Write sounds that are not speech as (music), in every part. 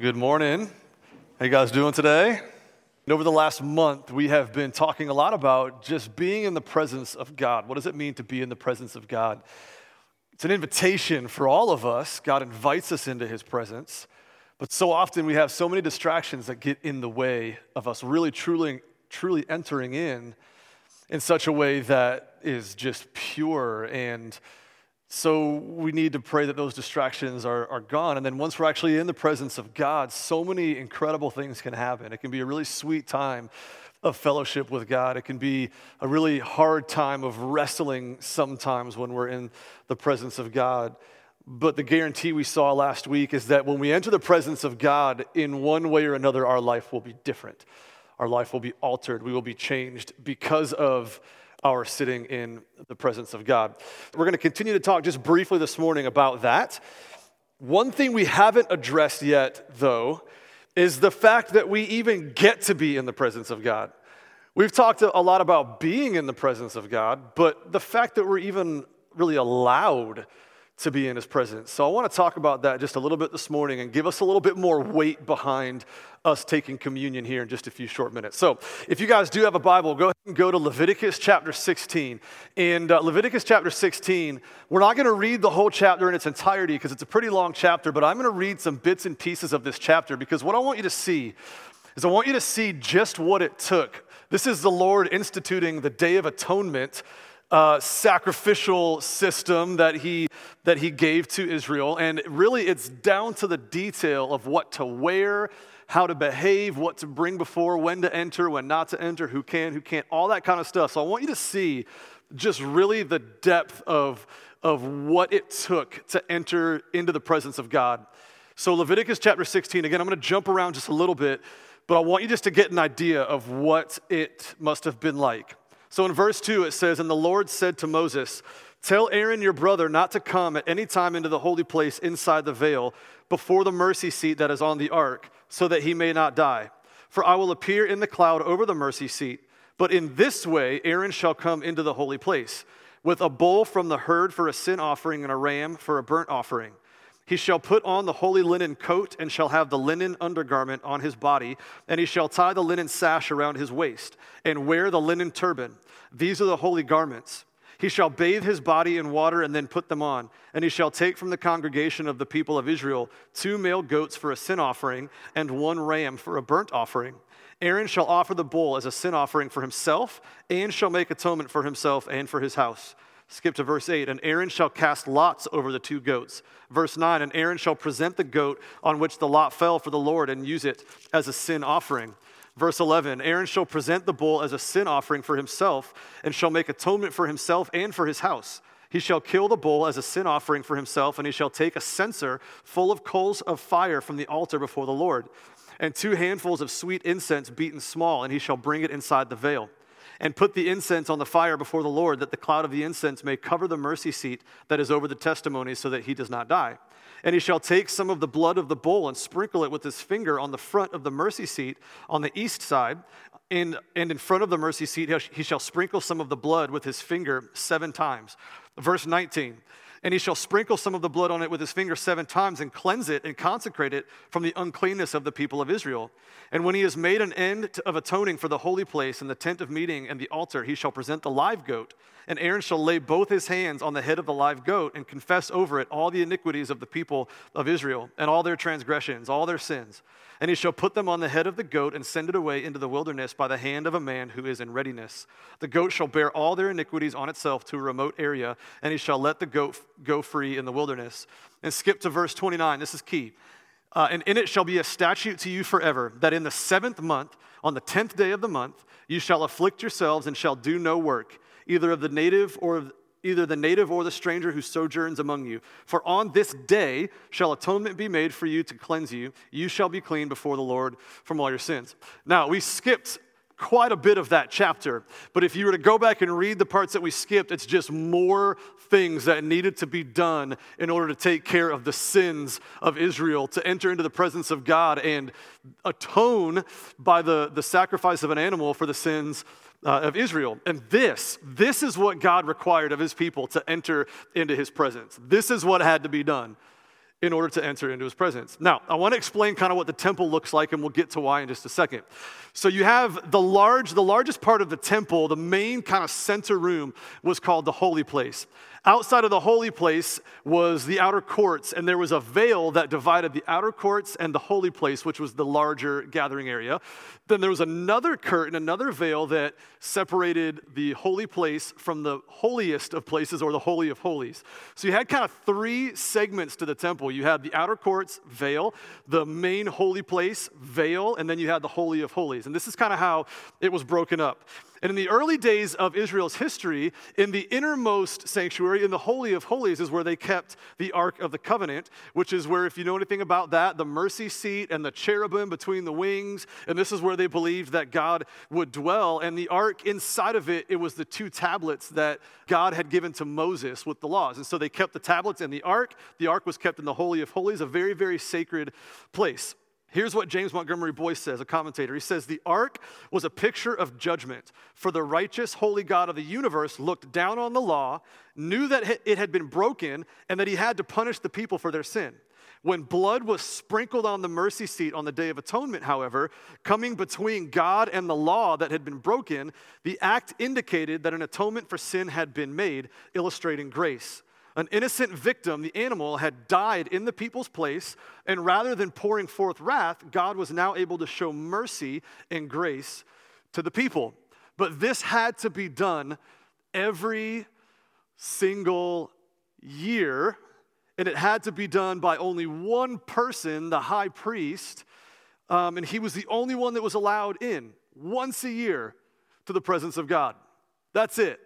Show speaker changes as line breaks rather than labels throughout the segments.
Good morning. How you guys doing today? Over the last month, we have been talking a lot about just being in the presence of God. What does it mean to be in the presence of God? It's an invitation for all of us. God invites us into his presence. But so often we have so many distractions that get in the way of us really truly truly entering in in such a way that is just pure and so we need to pray that those distractions are, are gone. And then once we're actually in the presence of God, so many incredible things can happen. It can be a really sweet time of fellowship with God. It can be a really hard time of wrestling sometimes when we're in the presence of God. But the guarantee we saw last week is that when we enter the presence of God, in one way or another, our life will be different. Our life will be altered. We will be changed because of our sitting in the presence of God. We're going to continue to talk just briefly this morning about that. One thing we haven't addressed yet, though, is the fact that we even get to be in the presence of God. We've talked a lot about being in the presence of God, but the fact that we're even really allowed to be in his presence. So I want to talk about that just a little bit this morning and give us a little bit more weight behind us taking communion here in just a few short minutes. So if you guys do have a Bible, go ahead and go to Leviticus chapter 16. And uh, Leviticus chapter 16, we're not going to read the whole chapter in its entirety because it's a pretty long chapter, but I'm going to read some bits and pieces of this chapter because what I want you to see is I want you to see just what it took. This is the Lord instituting the Day of Atonement uh, sacrificial system that he, that he gave to Israel. And really, it's down to the detail of what to wear, how to behave, what to bring before, when to enter, when not to enter, who can, who can't, all that kind of stuff. So I want you to see just really the depth of, of what it took to enter into the presence of God. So, Leviticus chapter 16, again, I'm going to jump around just a little bit, but I want you just to get an idea of what it must have been like. So in verse 2, it says, And the Lord said to Moses, Tell Aaron your brother not to come at any time into the holy place inside the veil before the mercy seat that is on the ark, so that he may not die. For I will appear in the cloud over the mercy seat. But in this way, Aaron shall come into the holy place with a bull from the herd for a sin offering and a ram for a burnt offering. He shall put on the holy linen coat and shall have the linen undergarment on his body, and he shall tie the linen sash around his waist and wear the linen turban. These are the holy garments. He shall bathe his body in water and then put them on. And he shall take from the congregation of the people of Israel two male goats for a sin offering and one ram for a burnt offering. Aaron shall offer the bull as a sin offering for himself and shall make atonement for himself and for his house. Skip to verse 8. And Aaron shall cast lots over the two goats. Verse 9. And Aaron shall present the goat on which the lot fell for the Lord and use it as a sin offering. Verse 11 Aaron shall present the bull as a sin offering for himself and shall make atonement for himself and for his house. He shall kill the bull as a sin offering for himself, and he shall take a censer full of coals of fire from the altar before the Lord, and two handfuls of sweet incense beaten small, and he shall bring it inside the veil and put the incense on the fire before the Lord, that the cloud of the incense may cover the mercy seat that is over the testimony, so that he does not die. And he shall take some of the blood of the bull and sprinkle it with his finger on the front of the mercy seat on the east side. And, and in front of the mercy seat, he shall sprinkle some of the blood with his finger seven times. Verse 19 and he shall sprinkle some of the blood on it with his finger seven times and cleanse it and consecrate it from the uncleanness of the people of Israel. And when he has made an end of atoning for the holy place and the tent of meeting and the altar, he shall present the live goat. And Aaron shall lay both his hands on the head of the live goat and confess over it all the iniquities of the people of Israel and all their transgressions, all their sins. And he shall put them on the head of the goat and send it away into the wilderness by the hand of a man who is in readiness. The goat shall bear all their iniquities on itself to a remote area, and he shall let the goat go free in the wilderness. And skip to verse 29. This is key. Uh, and in it shall be a statute to you forever, that in the seventh month, on the tenth day of the month, you shall afflict yourselves and shall do no work, either of the native or of either the native or the stranger who sojourns among you. For on this day shall atonement be made for you to cleanse you. You shall be clean before the Lord from all your sins. Now, we skipped quite a bit of that chapter, but if you were to go back and read the parts that we skipped, it's just more things that needed to be done in order to take care of the sins of Israel, to enter into the presence of God and atone by the, the sacrifice of an animal for the sins uh, of Israel. And this, this is what God required of his people to enter into his presence. This is what had to be done. in order to enter into his presence. Now, I want to explain kind of what the temple looks like, and we'll get to why in just a second. So you have the large, the largest part of the temple, the main kind of center room was called the holy place. Outside of the holy place was the outer courts, and there was a veil that divided the outer courts and the holy place, which was the larger gathering area. Then there was another curtain, another veil that separated the holy place from the holiest of places or the holy of holies. So you had kind of three segments to the temple. You had the outer courts, veil, the main holy place, veil, and then you had the holy of holies. And this is kind of how it was broken up. And in the early days of Israel's history, in the innermost sanctuary, in the Holy of Holies, is where they kept the Ark of the Covenant, which is where, if you know anything about that, the mercy seat and the cherubim between the wings, and this is where they believed that God would dwell. And the Ark, inside of it, it was the two tablets that God had given to Moses with the laws. And so they kept the tablets and the Ark. The Ark was kept in the Holy of Holies, a very, very sacred place. Here's what James Montgomery Boice says, a commentator. He says, The ark was a picture of judgment, for the righteous, holy God of the universe looked down on the law, knew that it had been broken, and that he had to punish the people for their sin. When blood was sprinkled on the mercy seat on the Day of Atonement, however, coming between God and the law that had been broken, the act indicated that an atonement for sin had been made, illustrating grace. An innocent victim, the animal, had died in the people's place, and rather than pouring forth wrath, God was now able to show mercy and grace to the people. But this had to be done every single year, and it had to be done by only one person, the high priest, um, and he was the only one that was allowed in once a year to the presence of God. That's it.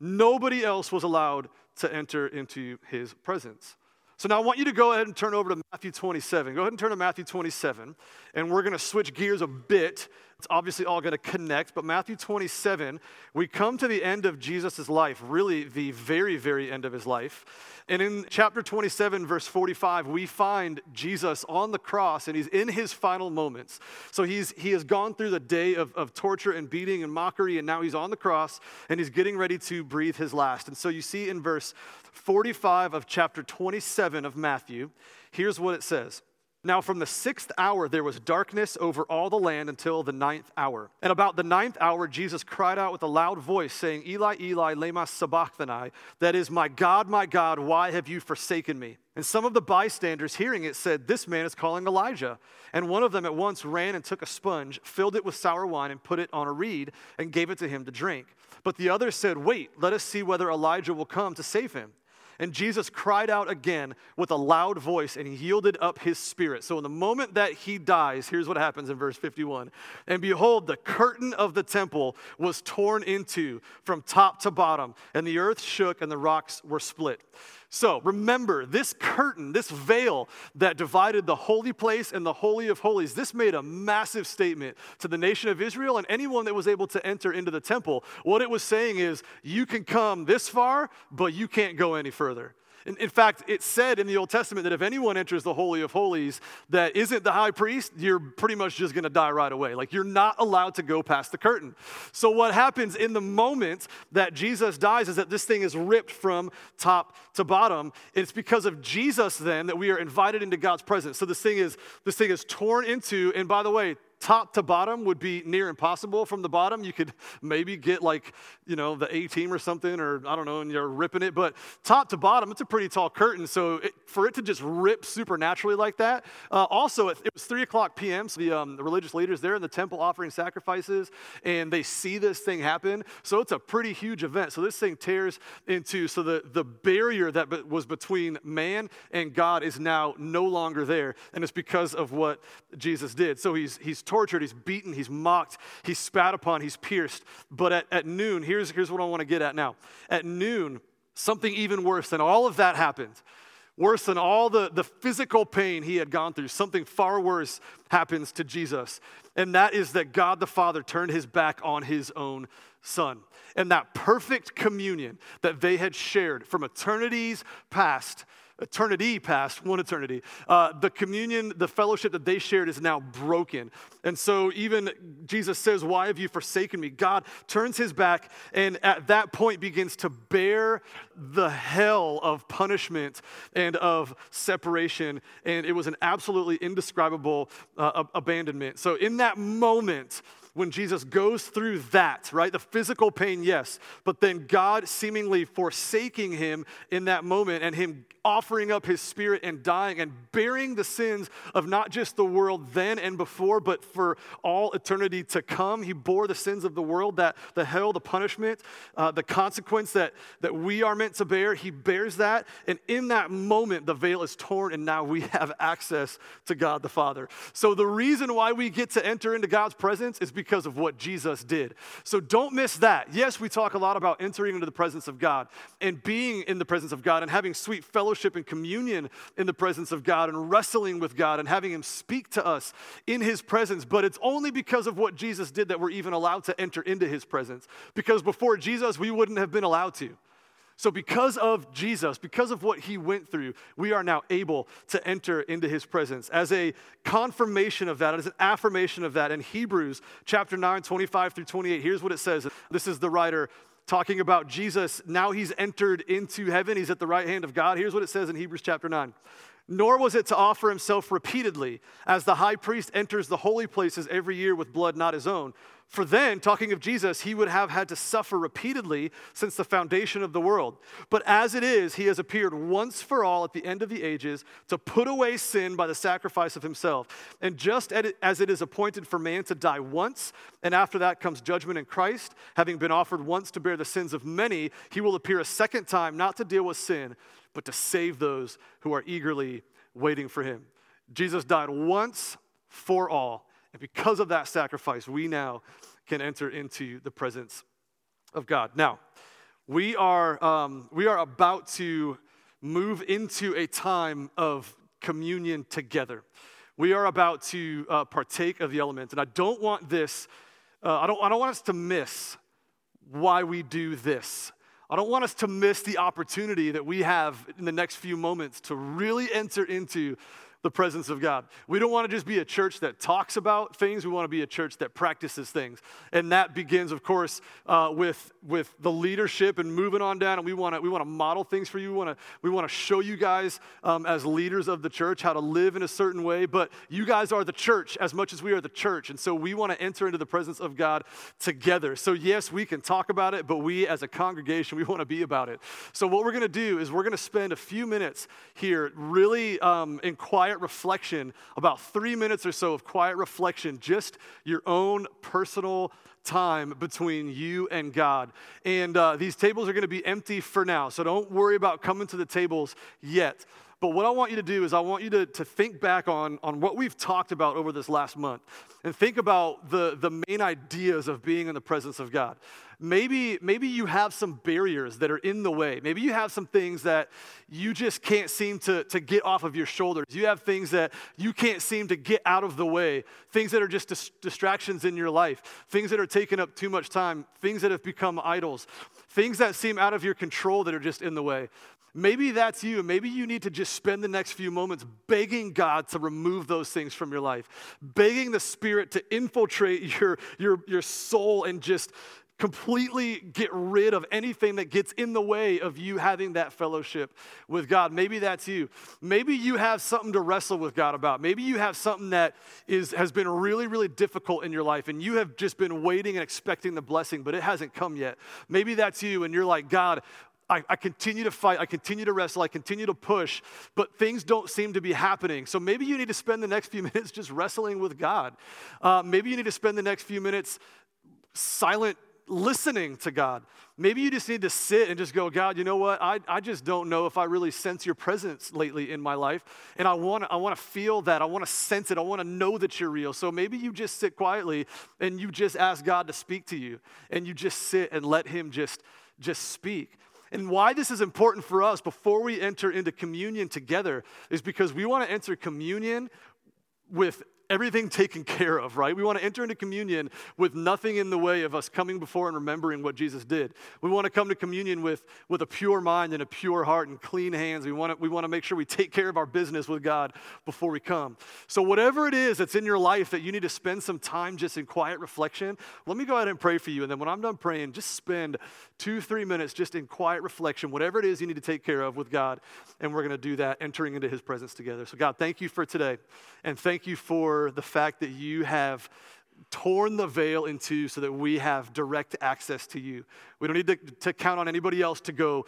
Nobody else was allowed to enter into his presence. So now I want you to go ahead and turn over to Matthew 27. Go ahead and turn to Matthew 27, and we're going to switch gears a bit. It's obviously all going to connect, but Matthew 27, we come to the end of Jesus' life, really the very, very end of his life. And in chapter 27, verse 45, we find Jesus on the cross and he's in his final moments. So he's, he has gone through the day of, of torture and beating and mockery, and now he's on the cross and he's getting ready to breathe his last. And so you see in verse 45 of chapter 27 of Matthew, here's what it says. Now, from the sixth hour, there was darkness over all the land until the ninth hour. And about the ninth hour, Jesus cried out with a loud voice, saying, Eli, Eli, lema sabachthani, that is, my God, my God, why have you forsaken me? And some of the bystanders hearing it said, This man is calling Elijah. And one of them at once ran and took a sponge, filled it with sour wine, and put it on a reed, and gave it to him to drink. But the others said, Wait, let us see whether Elijah will come to save him. And Jesus cried out again with a loud voice and he yielded up his spirit. So, in the moment that he dies, here's what happens in verse 51 And behold, the curtain of the temple was torn into from top to bottom, and the earth shook and the rocks were split. So remember, this curtain, this veil that divided the holy place and the holy of holies, this made a massive statement to the nation of Israel and anyone that was able to enter into the temple. What it was saying is, you can come this far, but you can't go any further. In, in, fact, it said in the Old Testament that if anyone enters the Holy of Holies that isn't the high priest, you're pretty much just going to die right away. Like you're not allowed to go past the curtain. So, what happens in the moment that Jesus dies is that this thing is ripped from top to bottom. It's because of Jesus then that we are invited into God's presence. So, this thing is, this thing is torn into, and by the way, top to bottom would be near impossible. From the bottom, you could maybe get like, you know, the A team or something, or I don't know, and you're ripping it. But top to bottom, it's a pretty tall curtain. So it, for it to just rip supernaturally like that, uh, also, it, it, was 3 o'clock p.m. So the, um, the religious leaders there in the temple offering sacrifices, and they see this thing happen. So it's a pretty huge event. So this thing tears into, so the, the barrier that was between man and God is now no longer there. And it's because of what Jesus did. So he's, he's tortured, he's beaten, he's mocked, he's spat upon, he's pierced. But at, at noon, here's, here's what I want to get at now. At noon, something even worse than all of that happened. Worse than all the, the physical pain he had gone through, something far worse happens to Jesus. And that is that God the Father turned his back on his own Son. And that perfect communion that they had shared from eternities past eternity past, one eternity, uh, the communion, the fellowship that they shared is now broken. And so even Jesus says, Why have you forsaken me? God turns his back and at that point begins to bear the hell of punishment and of separation. And it was an absolutely indescribable uh, abandonment. So in that moment, when Jesus goes through that, right? The physical pain, yes, but then God seemingly forsaking him in that moment and him offering up his spirit and dying and bearing the sins of not just the world then and before, but for all eternity to come. He bore the sins of the world, that the hell, the punishment, uh, the consequence that, that we are meant to bear. He bears that. And in that moment, the veil is torn, and now we (laughs) have access to God the Father. So the reason why we get to enter into God's presence is because of what Jesus did. So don't miss that. Yes, we talk a lot about entering into the presence of God and being in the presence of God and having sweet fellowship and communion in the presence of God and wrestling with God and having Him speak to us in His presence. But it's only because of what Jesus did that we're even allowed to enter into His presence. Because before Jesus, we wouldn't have been allowed to. So, because of Jesus, because of what he went through, we are now able to enter into his presence. As a confirmation of that, as an affirmation of that, in Hebrews chapter 9, 25 through 28, here's what it says. This is the writer talking about Jesus. Now he's entered into heaven, he's at the right hand of God. Here's what it says in Hebrews chapter 9. Nor was it to offer himself repeatedly, as the high priest enters the holy places every year with blood not his own. For then, talking of Jesus, he would have had to suffer repeatedly since the foundation of the world. But as it is, he has appeared once for all at the end of the ages to put away sin by the sacrifice of himself. And just as it is appointed for man to die once, and after that comes judgment in Christ, having been offered once to bear the sins of many, he will appear a second time, not to deal with sin, but to save those who are eagerly waiting for him. Jesus died once for all and because of that sacrifice, we now can enter into the presence of God. Now, we are, um, we are about to move into a time of communion together. We are about to uh, partake of the element. And I don't want this, uh, I, don't, I don't want us to miss why we do this. I don't want us to miss the opportunity that we have in the next few moments to really enter into the presence of God. We don't want to just be a church that talks about things, we want to be a church that practices things. And that begins, of course, uh, with, with the leadership and moving on down. And we want to, we want to model things for you. We want to, we want to show you guys um, as leaders of the church how to live in a certain way. But you guys are the church as much as we are the church. And so we want to enter into the presence of God together. So, yes, we can talk about it, but we as a congregation, we want to be about it. So, what we're going to do is we're going to spend a few minutes here really um, inquiring quiet reflection, about three minutes or so of quiet reflection, just your own personal time between you and God. And uh, these tables are going to be empty for now, so don't worry about coming to the tables yet. But what I want you to do is I want you to, to think back on, on what we've talked about over this last month and think about the, the main ideas of being in the presence of God. Maybe, maybe you have some barriers that are in the way. Maybe you have some things that you just can't seem to, to get off of your shoulders. You have things that you can't seem to get out of the way, things that are just dis- distractions in your life, things that are taking up too much time, things that have become idols, things that seem out of your control that are just in the way. Maybe that's you. Maybe you need to just spend the next few moments begging God to remove those things from your life, begging the Spirit to infiltrate your, your, your soul and just completely get rid of anything that gets in the way of you having that fellowship with God. Maybe that's you. Maybe you have something to wrestle with God about. Maybe you have something that is, has been really, really difficult in your life and you have just been waiting and expecting the blessing, but it hasn't come yet. Maybe that's you and you're like, God, I, I, continue to fight, I continue to wrestle, I continue to push, but things don't seem to be happening. So maybe you need to spend the next few (laughs) minutes just wrestling with God. Uh, maybe you need to spend the next few minutes silent listening to God. Maybe you just need to sit and just go, God, you know what? I, I just don't know if I really sense your presence lately in my life. And I want to I wanna feel that. I want to sense it. I want to know that you're real. So maybe you just sit quietly and you just ask God to speak to you. And you just sit and let Him just, just speak. And why this is important for us before we enter into communion together is because we want to enter communion with everything taken care of, right? We want to enter into communion with nothing in the way of us coming before and remembering what Jesus did. We want to come to communion with, with a pure mind and a pure heart and clean hands. We want, to, we want to make sure we take care of our business with God before we come. So, whatever it is that's in your life that you need to spend some time just in quiet reflection, let me go ahead and pray for you. And then when I'm done praying, just spend two, three minutes just in quiet reflection, whatever it is you need to take care of with God. And we're going to do that entering into His presence together. So, God, thank you for today. And thank you the fact that you have torn the veil in two so that we have direct access to you. We don't need to, to count on anybody else to go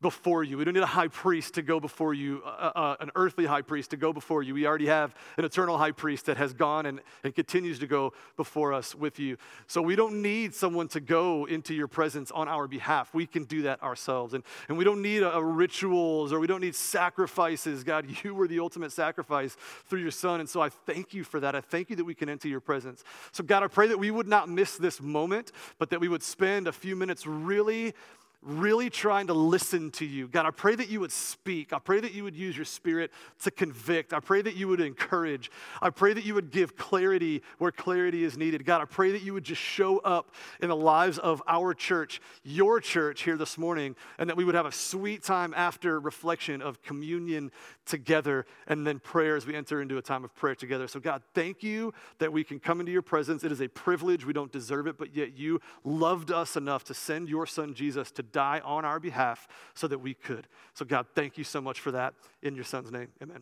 before you. We don't need a high priest to go before you, uh, uh, an earthly high priest to go before you. We already have an eternal high priest that has gone and, and continues to go before us with you. So we don't need someone to go into your presence on our behalf. We can do that ourselves. And, and we don't need a, a rituals or we don't need sacrifices. God, (laughs) you were the ultimate sacrifice through your son. And so I thank you for that. I thank you that we can enter your presence. So, God, I pray that we would not miss this moment, but that we would spend a few minutes really really trying to listen to you. God, I pray that you would speak. I pray that you would use your spirit to convict. I pray that you would encourage. I pray that you would give clarity where clarity is needed. God, I pray that you would just show up in the lives of our church, your church here this morning, and that we would have a sweet time after reflection of communion together and then prayer as we enter into a time of prayer together. So, God, thank you that we can come into your presence. It is a privilege. We don't deserve it, but yet you loved us enough to send your son Jesus to die on our behalf so that we could. So, God, thank you so much for that. In your son's name, amen.